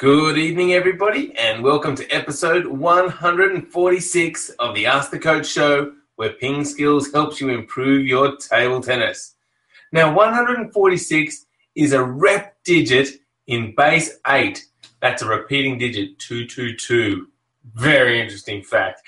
Good evening, everybody, and welcome to episode 146 of the Ask the Coach show, where Ping Skills helps you improve your table tennis. Now, 146 is a rep digit in base 8. That's a repeating digit, 222. Very interesting fact.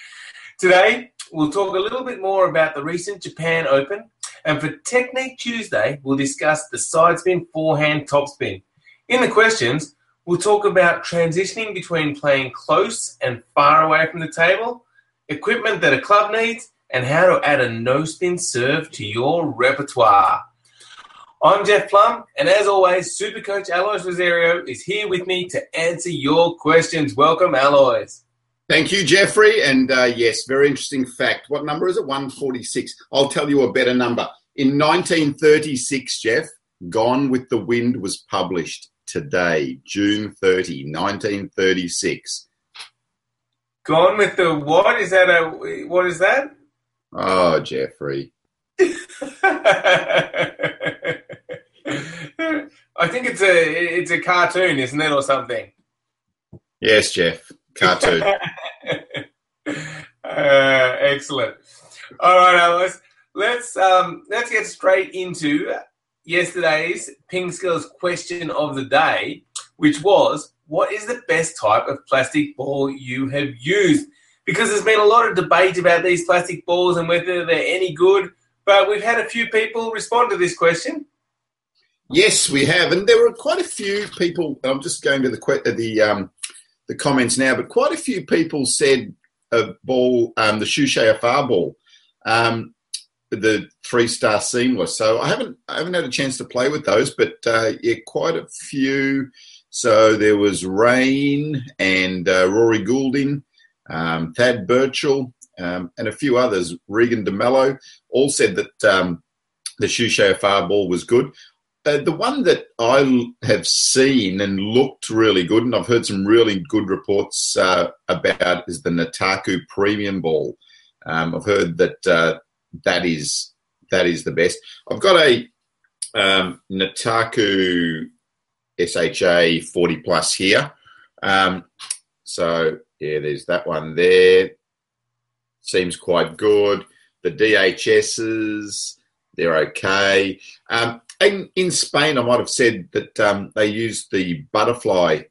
Today, we'll talk a little bit more about the recent Japan Open, and for Technique Tuesday, we'll discuss the side spin, forehand, topspin. In the questions, We'll talk about transitioning between playing close and far away from the table, equipment that a club needs, and how to add a no spin serve to your repertoire. I'm Jeff Plumb, and as always, Super Coach Alois Rosario is here with me to answer your questions. Welcome, Alois. Thank you, Jeffrey. And uh, yes, very interesting fact. What number is it? 146. I'll tell you a better number. In 1936, Jeff, Gone with the Wind was published today, June 30, 1936. Gone with the what? Is that a what is that? Oh, Jeffrey. I think it's a it's a cartoon, isn't it, or something? Yes, Jeff. Cartoon. uh, excellent. All right, Alice. Let's um, let's get straight into yesterday's Ping Skills question of the day, which was, what is the best type of plastic ball you have used? Because there's been a lot of debate about these plastic balls and whether they're any good, but we've had a few people respond to this question. Yes, we have, and there were quite a few people. I'm just going to the the um, the comments now, but quite a few people said a ball, um, the Xu Shaofa ball. Um, the three star seamless. So I haven't I haven't had a chance to play with those, but uh, yeah, quite a few. So there was Rain and uh, Rory Goulding, um, Thad Birchall, um, and a few others. Regan DeMello all said that um, the Shushay Ball was good. Uh, the one that I have seen and looked really good, and I've heard some really good reports uh, about, is the Nittaku Premium Ball. Um, I've heard that uh, that is that is the best. I've got a um, Nittaku SHA 40 plus here. Um, so yeah, there's that one there. Seems quite good. The DHSs, they're okay. Um, in, in Spain, I might have said that um, they use the butterfly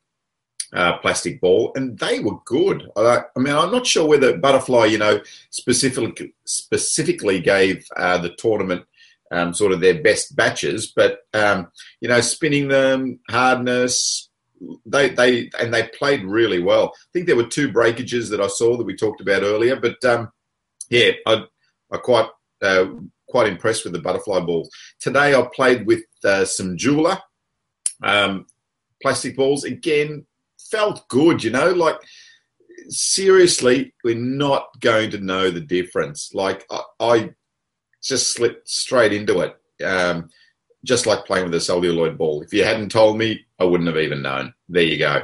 uh, plastic ball, and they were good. I, I, mean, I'm not sure whether Butterfly, you know, specifically specifically gave uh, the tournament um, sort of their best batches, but um, you know, spinning them, hardness, they they and they played really well. I think there were two breakages that I saw that we talked about earlier, but um, yeah, I I quite uh, quite impressed with the butterfly balls. Today I played with uh, some Joola um, plastic balls again felt good, you know, like seriously, we're not going to know the difference. Like I, I just slipped straight into it. Um, just like playing with a celluloid ball. If you hadn't told me, I wouldn't have even known. There you go.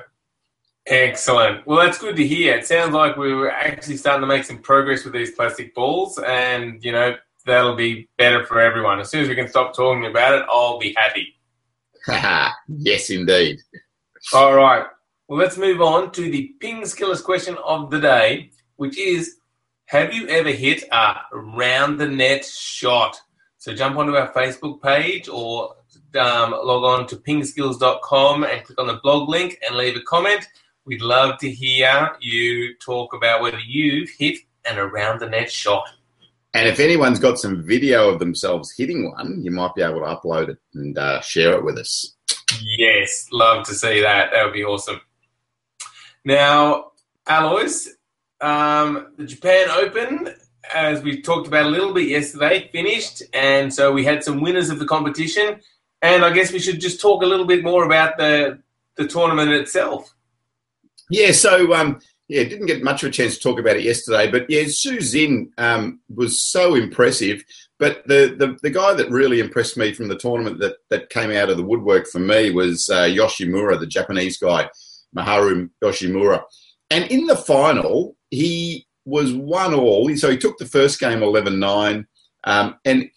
Excellent. Well, that's good to hear. It sounds like we were actually starting to make some progress with these plastic balls, and you know that'll be better for everyone. As soon as we can stop talking about it, I'll be happy. yes, indeed. All right. Well, let's move on to the Ping Skillers question of the day, which is Have you ever hit a round the net shot? So jump onto our Facebook page or um, log on to pingskills.com and click on the blog link and leave a comment. We'd love to hear you talk about whether you've hit an around the net shot. And if anyone's got some video of themselves hitting one, you might be able to upload it and uh, share it with us. Yes, love to see that. That would be awesome. Now, Alois, um, the Japan Open, as we talked about a little bit yesterday, finished, and so we had some winners of the competition. And I guess we should just talk a little bit more about the the tournament itself. Yeah, so um, yeah, didn't get much of a chance to talk about it yesterday, but yeah, Xu Xin um, was so impressive. But the, the, the guy that really impressed me from the tournament that, that came out of the woodwork for me was uh, Yoshimura, the Japanese guy. Maharu Yoshimura. And in the final, he was one all. So he took the first game 11 9 um, and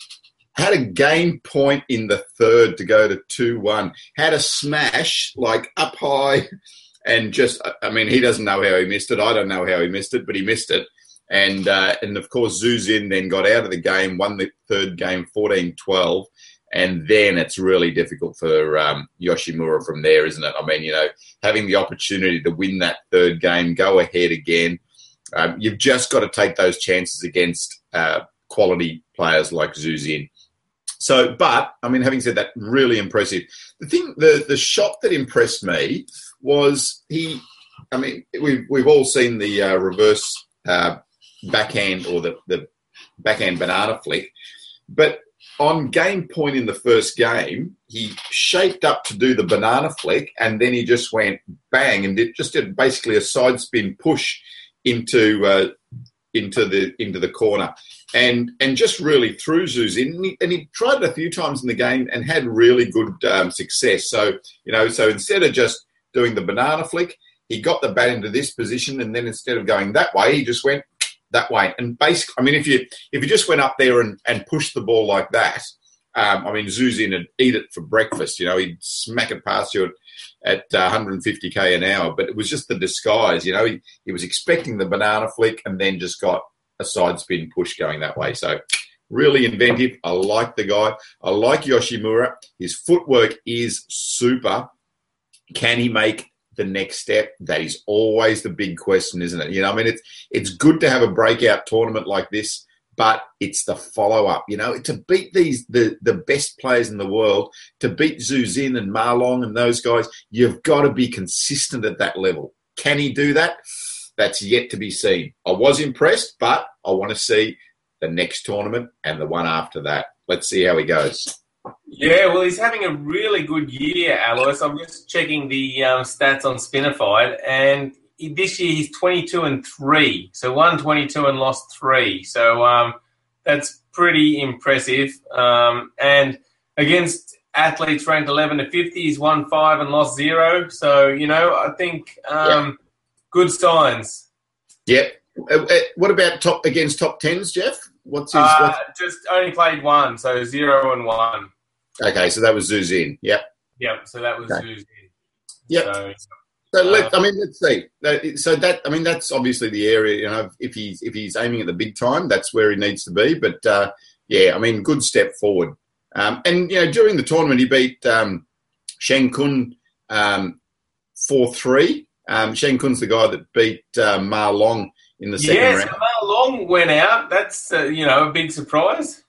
had a game point in the third to go to 2 1. Had a smash like up high and just I mean he doesn't know how he missed it. I don't know how he missed it, but he missed it. And uh, and of course Xu Xin then got out of the game, won the third game 14-12 and then it's really difficult for um, Yoshimura from there, isn't it? I mean, you know, having the opportunity to win that third game, go ahead again. Um, you've just got to take those chances against uh, quality players like Xu Xin. So, but I mean, having said that, really impressive. The thing, the the shot that impressed me was he. I mean, we've we've all seen the uh, reverse uh, backhand or the the backhand banana flick, but on game point in the first game, he shaped up to do the banana flick, and then he just went bang and did just did basically a side spin push into uh, into the into the corner, and and just really threw Xu Xin. And he, and he, tried it a few times in the game and had really good um, success. So you know, so instead of just doing the banana flick, he got the bat into this position, and then instead of going that way, he just went that way. And basically, I mean, if you if you just went up there and, and pushed the ball like that, um, I mean, Xu Xin would eat it for breakfast. You know, he'd smack it past you at, at uh, 150k an hour. But it was just the disguise. You know, he, he was expecting the banana flick and then just got a side spin push going that way. So really inventive. I like the guy. I like Yoshimura. His footwork is super. Can he make the next step? That is always the big question, isn't it? You know, I mean, it's it's good to have a breakout tournament like this, but it's the follow up. You know, to beat these the the best players in the world, to beat Xu Xin and Ma Long and those guys, you've got to be consistent at that level. Can he do that? That's yet to be seen. I was impressed, but I want to see the next tournament and the one after that. Let's see how he goes. Yeah, well, he's having a really good year, Alois. I'm just checking the um, stats on Spinified, and this year he's 22 and three, so won 22 and lost three. So um, that's pretty impressive. Um, and against athletes ranked 11 to 50, he's won five and lost zero. So you know, I think um, yep. good signs. Yep. Uh, uh, what about top against top tens, Jeff? What's his? Uh, what's... Just only played one, so zero and one. Okay, so that was Xu Xin. Yep. Yep. So that was okay. Xu Xin. Yep. So, so let, uh, I mean, let's see. So that I mean, that's obviously the area. You know, if he's if he's aiming at the big time, that's where he needs to be. But uh, yeah, I mean, good step forward. Um, and you know, during the tournament, he beat um, Shang Kun um, four three. Um, Shang Kun's the guy that beat uh, Ma Long in the second yes, round. Long went out. That's uh, you know a big surprise.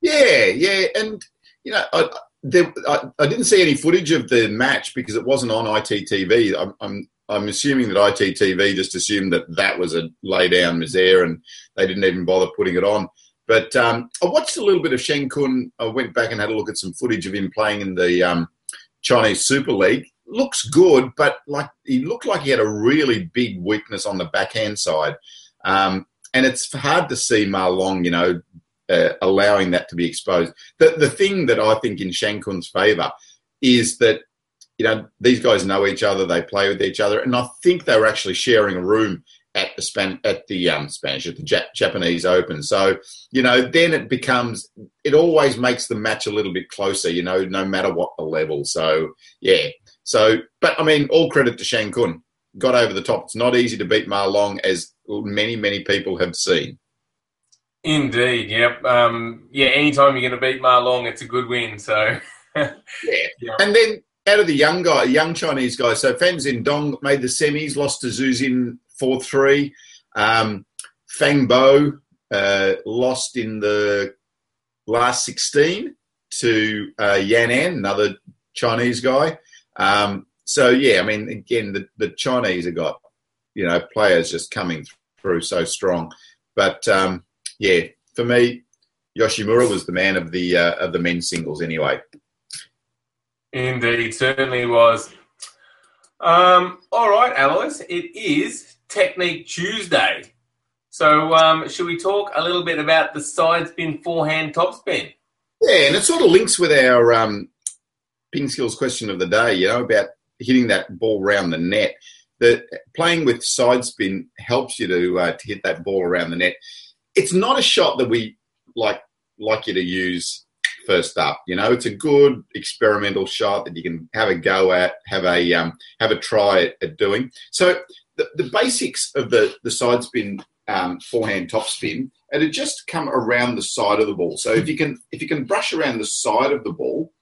Yeah, yeah, and you know, I, there, I, I, didn't see any footage of the match because it wasn't on ITTV. I'm, I'm, I'm assuming that ITTV just assumed that that was a lay down misère and they didn't even bother putting it on. But um, I watched a little bit of Shang Kun. I went back and had a look at some footage of him playing in the um, Chinese Super League. Looks good, but like he looked like he had a really big weakness on the backhand side. Um, and it's hard to see Ma Long, you know, uh, allowing that to be exposed. The, the thing that I think in Shang Kun's favour is that, you know, these guys know each other, they play with each other, and I think they were actually sharing a room at the Span- at the um, Spanish at the Jap- Japanese Open. So you know, then it becomes it always makes the match a little bit closer. You know, no matter what the level. So yeah. So, but I mean, all credit to Shang Kun. Got over the top. It's not easy to beat Ma Long, as many many people have seen. Indeed, yep. Um, yeah, anytime you're going to beat Ma Long, it's a good win. So, yeah. yeah. And then out of the young guy, young Chinese guys, so Fan Zhendong made the semis, lost to Xu Xin 4 3. Um, Fang Bo uh, lost in the last 16 to uh, Yan An, another Chinese guy. Um, so, yeah, I mean, again, the, the Chinese have got, you know, players just coming through so strong. But, um, yeah, for me, Yoshimura was the man of the uh, of the men's singles anyway. Indeed, certainly was. Um, all right, Alois, it is Technique Tuesday. So, um, should we talk a little bit about the side spin, forehand, top spin? Yeah, and it sort of links with our um, ping skills question of the day. You know about hitting that ball around the net. The playing with side spin helps you to uh, to hit that ball around the net it's not a shot that we like like you to use first up. You know, it's a good experimental shot that you can have a go at, have a um, have a try at, at doing. So the, the basics of the the side spin um, forehand top spin, and it just come around the side of the ball. So if you can if you can brush around the side of the ball,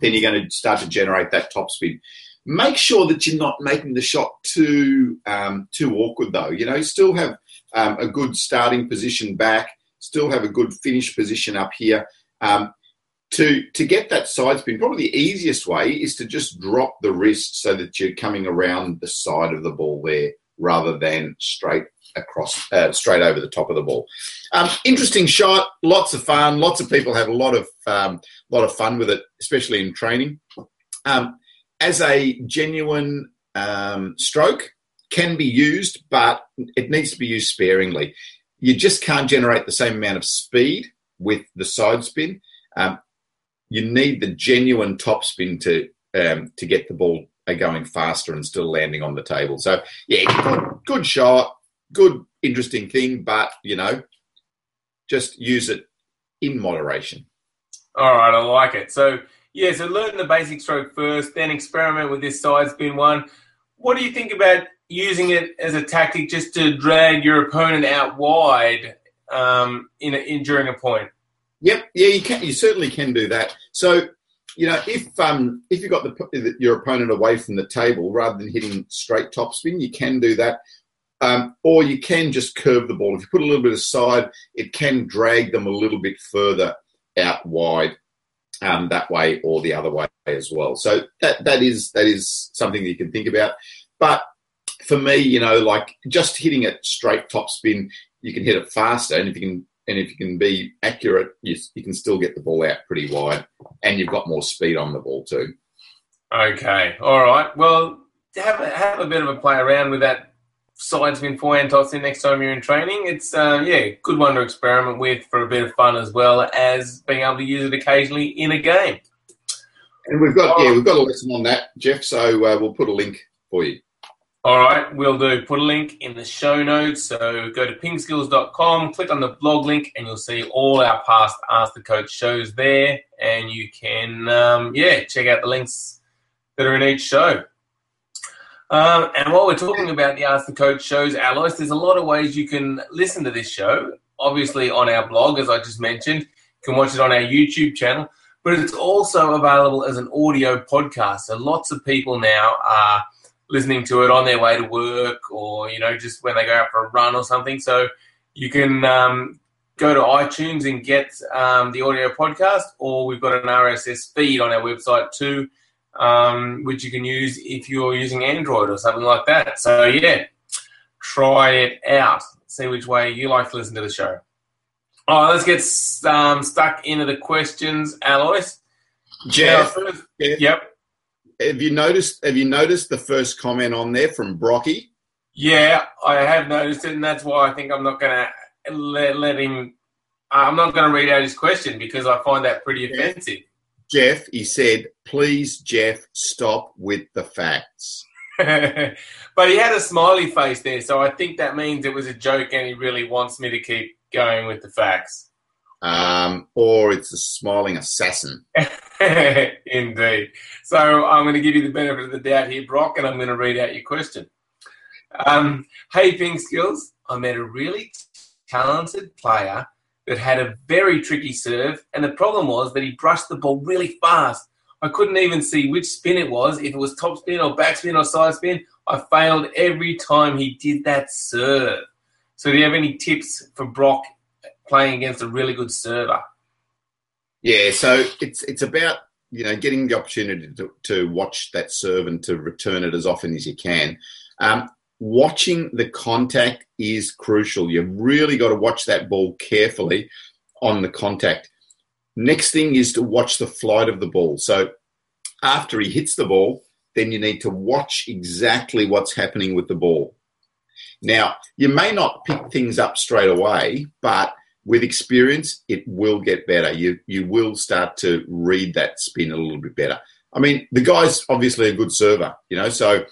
then you're going to start to generate that top spin. Make sure that you're not making the shot too um, too awkward though. You know, still have um, a good starting position back, still have a good finish position up here. Um, to to get that side spin, probably the easiest way is to just drop the wrist so that you're coming around the side of the ball there rather than straight across, uh, straight over the top of the ball. Um, interesting shot, lots of fun. Lots of people have a lot of um, lot of fun with it, especially in training. Um, as a genuine um, stroke, can be used, but it needs to be used sparingly. You just can't generate the same amount of speed with the side spin. Um, you need the genuine top spin to um, to get the ball going faster and still landing on the table. So yeah, good, good shot, good interesting thing, but you know, just use it in moderation. All right, I like it. So yeah, so learn the basic stroke first, then experiment with this side spin one. What do you think about using it as a tactic just to drag your opponent out wide um, in, a, in during a point? Yep, yeah, you can. You certainly can do that. So, you know, if um, if you've got the, your opponent away from the table rather than hitting straight topspin, you can do that. Um, or you can just curve the ball. If you put a little bit aside, it can drag them a little bit further out wide um, that way or the other way as well. So that that is that is something that you can think about. But for me, you know, like just hitting it straight topspin, you can hit it faster, and if you can and if you can be accurate, you, you can still get the ball out pretty wide, and you've got more speed on the ball too. Okay, all right. Well, have a, have a bit of a play around with that side spin forehand toss in next time you're in training. It's uh, yeah, good one to experiment with for a bit of fun as well as being able to use it occasionally in a game. And we've got oh. yeah, we've got a lesson on that, Jeff. So uh, we'll put a link for you. All right, we'll do. Put a link in the show notes. So go to pingskills.com, click on the blog link, and you'll see all our past Ask the Coach shows there. And you can, um, yeah, check out the links that are in each show. Um, and while we're talking about the Ask the Coach shows, Alois, there's a lot of ways you can listen to this show. Obviously, on our blog, as I just mentioned, you can watch it on our YouTube channel, but it's also available as an audio podcast. So lots of people now are listening to it on their way to work or, you know, just when they go out for a run or something. So you can um, go to iTunes and get um, the audio podcast, or we've got an RSS feed on our website too, um, which you can use if you're using Android or something like that. So, yeah, try it out. See which way you like to listen to the show. All right, let's get um, stuck into the questions, Alois. Jeff. First, yep have you noticed? Have you noticed the first comment on there from Brocky? Yeah, I have noticed it, and that's why I think I'm not going to let, let him. I'm not going to read out his question because I find that pretty offensive. Jeff, he said, "Please, Jeff, stop with the facts." but he had a smiley face there, so I think that means it was a joke, and he really wants me to keep going with the facts um, or it's a smiling assassin. Indeed. So I'm going to give you the benefit of the doubt here, Brock, and I'm going to read out your question. Um, hey, Ping Skills, I met a really talented player that had a very tricky serve, and the problem was that he brushed the ball really fast. I couldn't even see which spin it was, if it was top spin or backspin or side spin. I failed every time he did that serve. So, do you have any tips for Brock playing against a really good server. Yeah, so it's it's about you know getting the opportunity to, to watch that serve and to return it as often as you can. Um, watching the contact is crucial. You've really got to watch that ball carefully on the contact. Next thing is to watch the flight of the ball. So after he hits the ball, then you need to watch exactly what's happening with the ball. Now, you may not pick things up straight away, but with experience, it will get better. You you will start to read that spin a little bit better. I mean, the guy's obviously a good server, you know, so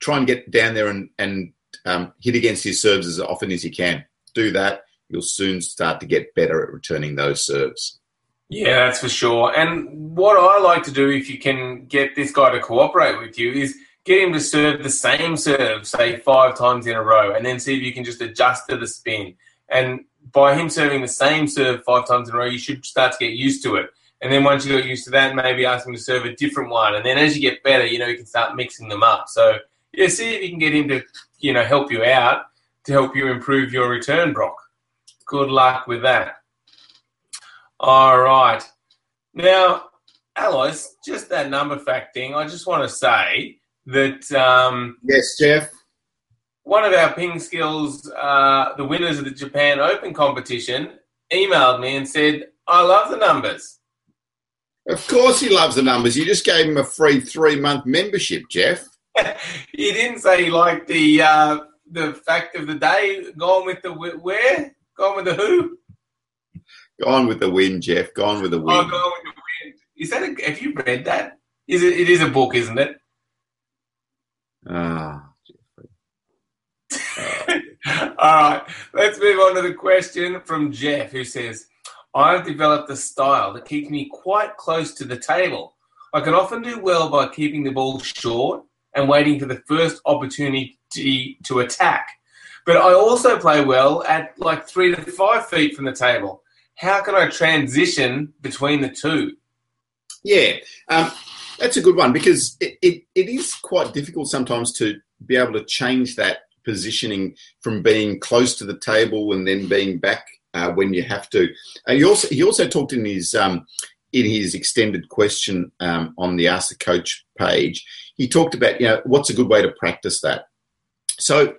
try and get down there and, and um, hit against his serves as often as you can. Do that, you'll soon start to get better at returning those serves. Yeah, that's for sure. And what I like to do, if you can get this guy to cooperate with you, is get him to serve the same serve, say five times in a row, and then see if you can just adjust to the spin. And by him serving the same serve five times in a row, you should start to get used to it. And then once you got used to that, maybe ask him to serve a different one. And then as you get better, you know, you can start mixing them up. So yeah, see if you can get him to, you know, help you out to help you improve your return, Brock. Good luck with that. All right. Now, Alois, just that number fact thing, I just want to say that. Um, yes, Jeff. One of our ping skills, uh, the winners of the Japan Open competition, emailed me and said, I love the numbers. Of course, he loves the numbers. You just gave him a free three month membership, Jeff. He didn't say he liked the uh, the fact of the day. Gone with the where? Gone with the who? Gone with the wind, Jeff. Gone with the wind. Oh, gone with the wind. Is that? A, have you read that? Is it? It is a book, isn't it? Ah. All right, let's move on to the question from Jeff, who says, I've developed a style that keeps me quite close to the table. I can often do well by keeping the ball short and waiting for the first opportunity to attack. But I also play well at like three to five feet from the table. How can I transition between the two? Yeah, um, that's a good one because it, it, it is quite difficult sometimes to be able to change that positioning from being close to the table and then being back uh, when you have to. Uh, he also he also talked in his um, in his extended question um, on the Ask the Coach page. He talked about you know what's a good way to practice that. So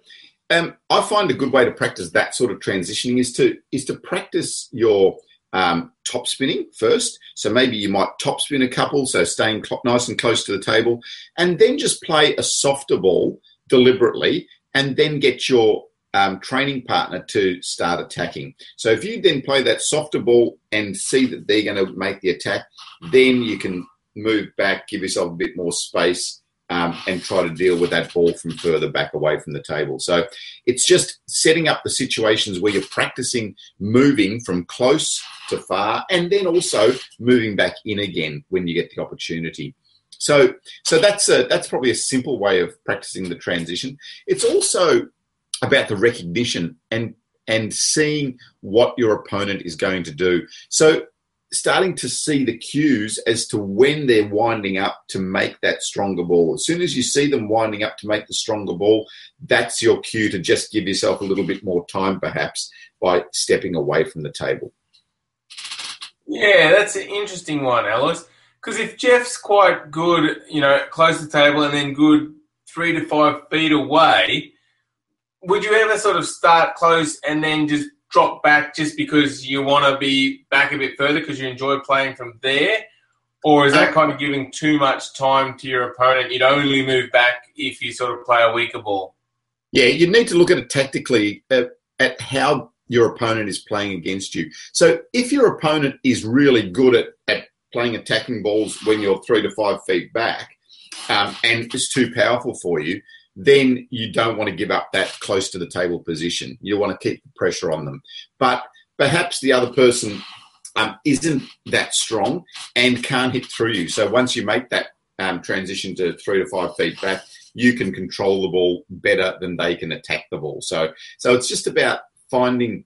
um, I find a good way to practice that sort of transitioning is to is to practice your um, top spinning first. So maybe you might top spin a couple, so staying cl- nice and close to the table, and then just play a softer ball deliberately and then get your um, training partner to start attacking. So if you then play that softer ball and see that they're going to make the attack, then you can move back, give yourself a bit more space, um, and try to deal with that ball from further back away from the table. So it's just setting up the situations where you're practicing moving from close to far, and then also moving back in again when you get the opportunity. So, so that's a that's probably a simple way of practicing the transition. It's also about the recognition and and seeing what your opponent is going to do. So, starting to see the cues as to when they're winding up to make that stronger ball. As soon as you see them winding up to make the stronger ball, that's your cue to just give yourself a little bit more time, perhaps, by stepping away from the table. Yeah, that's an interesting one, Alice. Because if Jeff's quite good, you know, close to the table and then good three to five feet away, would you ever sort of start close and then just drop back just because you want to be back a bit further because you enjoy playing from there? Or is that uh, kind of giving too much time to your opponent? You'd only move back if you sort of play a weaker ball. Yeah, you need to look at it tactically at, at how your opponent is playing against you. So if your opponent is really good at, at playing attacking balls when you're three to five feet back um, and it's too powerful for you, then you don't want to give up that close to the table position. You want to keep the pressure on them. But perhaps the other person um, isn't that strong and can't hit through you. So once you make that um, transition to three to five feet back, you can control the ball better than they can attack the ball. So, so it's just about finding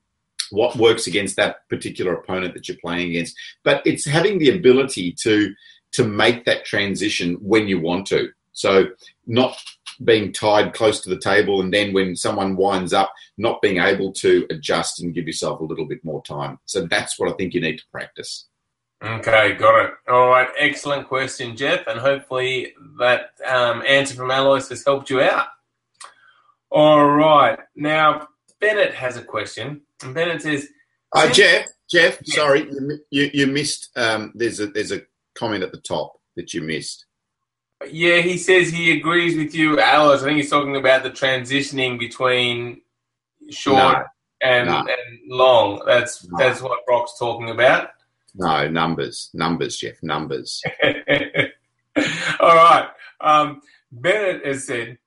what works against that particular opponent that you're playing against. But it's having the ability to to make that transition when you want to. So not being tied close to the table and then when someone winds up not being able to adjust and give yourself a little bit more time. So that's what I think you need to practice. Okay, got it. All right, excellent question, Jeff, and hopefully that um, answer from Alois has helped you out. All right, now Bennett has a question, and Bennett says, uh, "Jeff, Jeff, yeah. sorry, you, you, you missed. Um, there's a there's a comment at the top that you missed." Yeah, he says he agrees with you, Alice. I think he's talking about the transitioning between short no, and, no. and long. That's no. that's what Brock's talking about. No numbers, numbers, Jeff, numbers. All right. Um, Bennett has said,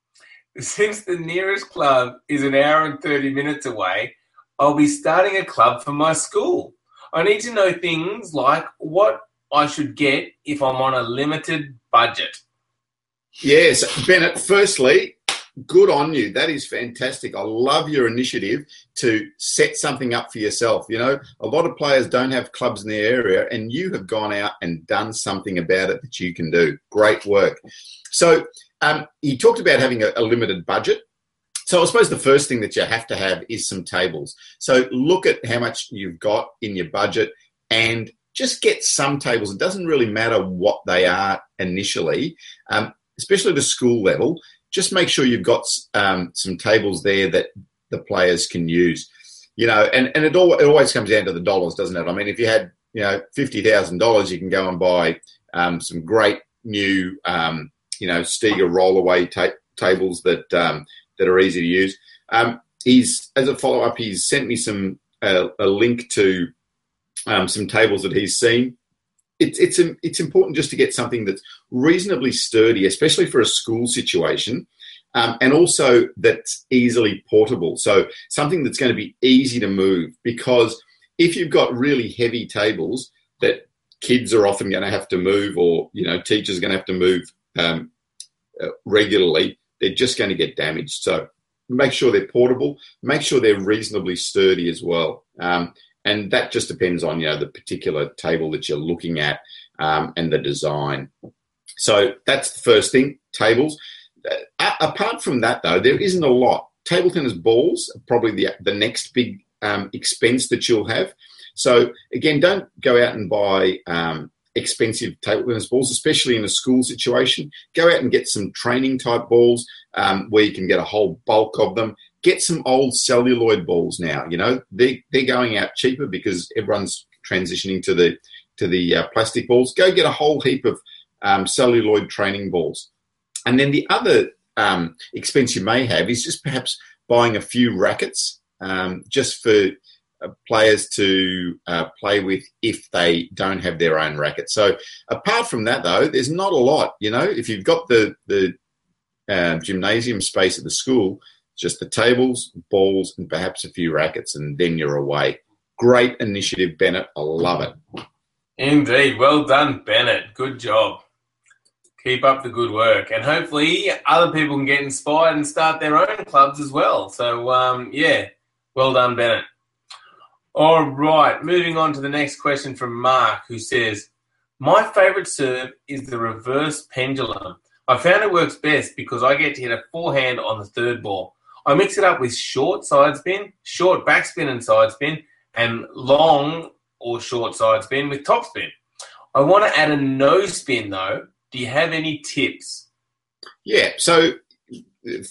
since the nearest club is an hour and thirty minutes away, I'll be starting a club for my school. I need to know things like what I should get if I'm on a limited budget. Yes, Bennett, firstly, good on you. That is fantastic. I love your initiative to set something up for yourself. You know, a lot of players don't have clubs in their area, and you have gone out and done something about it that you can do. Great work. So, um, you talked about having a, a limited budget. So I suppose the first thing that you have to have is some tables. So look at how much you've got in your budget and just get some tables. It doesn't really matter what they are initially, um, especially at the school level. Just make sure you've got um, some tables there that the players can use. You know, and, and it, all, it always comes down to the dollars, doesn't it? I mean, if you had, you know, $50,000, you can go and buy um, some great new, um, you know, Stiga rollaway ta- tables that um, that are easy to use. Um, he's as a follow up, he's sent me some uh, a link to um, some tables that he's seen. It's it's it's important just to get something that's reasonably sturdy, especially for a school situation, um, and also that's easily portable. So something that's going to be easy to move because if you've got really heavy tables that kids are often going to have to move, or you know teachers are going to have to move um, uh, regularly, they're just going to get damaged. So make sure they're portable, make sure they're reasonably sturdy as well. Um, and that just depends on you know the particular table that you're looking at um, and the design. So that's the first thing, tables. Uh, apart from that, though, there isn't a lot. Table tennis balls are probably the the next big um, expense that you'll have. So again, don't go out and buy um, expensive table tennis balls, especially in a school situation. Go out and get some training type balls um, where you can get a whole bulk of them. Get some old celluloid balls now. You know they they're going out cheaper because everyone's transitioning to the to the uh, plastic balls. Go get a whole heap of um, celluloid training balls, and then the other um, expense you may have is just perhaps buying a few rackets um, just for uh, players to uh, play with if they don't have their own racket. So apart from that, though, there's not a lot. You know, if you've got the the uh, gymnasium space at the school, just the tables, balls, and perhaps a few rackets, and then you're away. Great initiative, Bennett. I love it. Indeed. Well done, Bennett. Good job. Keep up the good work. And hopefully, other people can get inspired and start their own clubs as well. So, um, yeah, well done, Bennett. All right, moving on to the next question from Mark, who says, My favourite serve is the reverse pendulum. I found it works best because I get to hit a forehand on the third ball. I mix it up with short side spin, short backspin and side spin, and long or short side spin with top spin. I want to add a no spin though. Do you have any tips? Yeah, so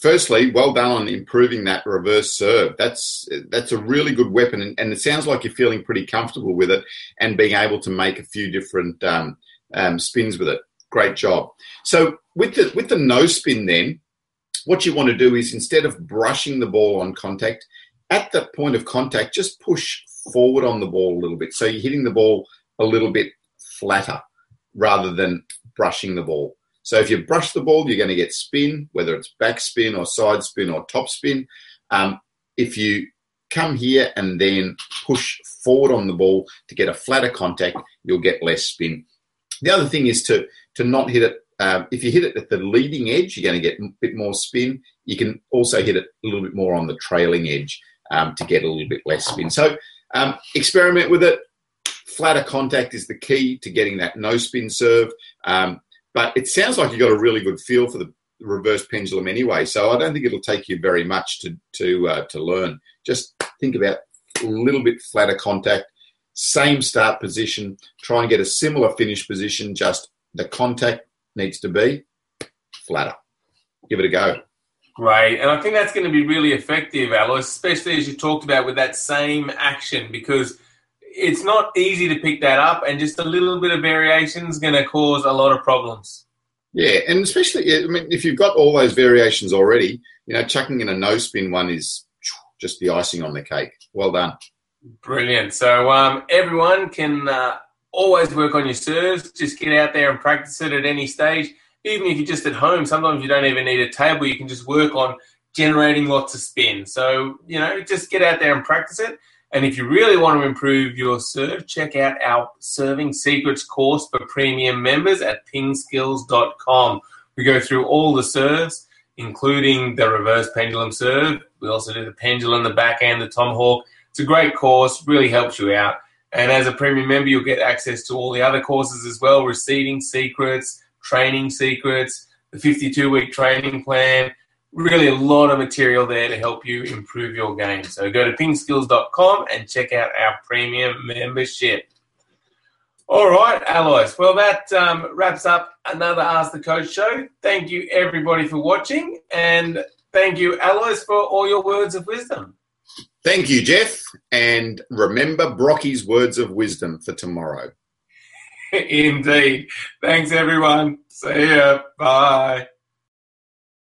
firstly, well done on improving that reverse serve. That's that's a really good weapon, and, and, it sounds like you're feeling pretty comfortable with it and being able to make a few different um, um, spins with it. Great job. So with the with the no spin, then what you want to do is instead of brushing the ball on contact, at the point of contact, just push forward on the ball a little bit. So you're hitting the ball a little bit flatter rather than brushing the ball. So if you brush the ball, you're going to get spin, whether it's backspin or side spin or top spin. Um, if you come here and then push forward on the ball to get a flatter contact, you'll get less spin. The other thing is to to not hit it. Um, if you hit it at the leading edge, you're going to get a bit more spin. You can also hit it a little bit more on the trailing edge um, to get a little bit less spin. So um, experiment with it. Flatter contact is the key to getting that no spin serve. Um, but it sounds like you've got a really good feel for the reverse pendulum anyway. So I don't think it'll take you very much to to uh, to learn. Just think about a little bit flatter contact, same start position. Try and get a similar finish position. Just the contact needs to be flatter. Give it a go. Great, and I think that's going to be really effective, Alois, especially as you talked about with that same action because it's not easy to pick that up, and just a little bit of variation is going to cause a lot of problems. Yeah, and especially, I mean, if you've got all those variations already, you know, chucking in a no spin one is just the icing on the cake. Well done. Brilliant. So um, everyone can uh, always work on your serves. Just get out there and practice it at any stage. Even if you're just at home, sometimes you don't even need a table. You can just work on generating lots of spin. So, you know, just get out there and practice it And if you really want to improve your serve, check out our Serving Secrets course for premium members at pingskills.com. We go through all the serves, including the reverse pendulum serve. We also do the pendulum, the backhand, the tomahawk. It's a great course, really helps you out. And as a premium member, you'll get access to all the other courses as well receiving secrets, training secrets, the 52 week training plan. Really, a lot of material there to help you improve your game. So go to pingskills.com and check out our premium membership. All right, Alois. Well, that um, wraps up another Ask the Coach show. Thank you, everybody, for watching. And thank you, Alois, for all your words of wisdom. Thank you, Jeff. And remember Brocky's words of wisdom for tomorrow. Indeed. Thanks, everyone. See ya. Bye.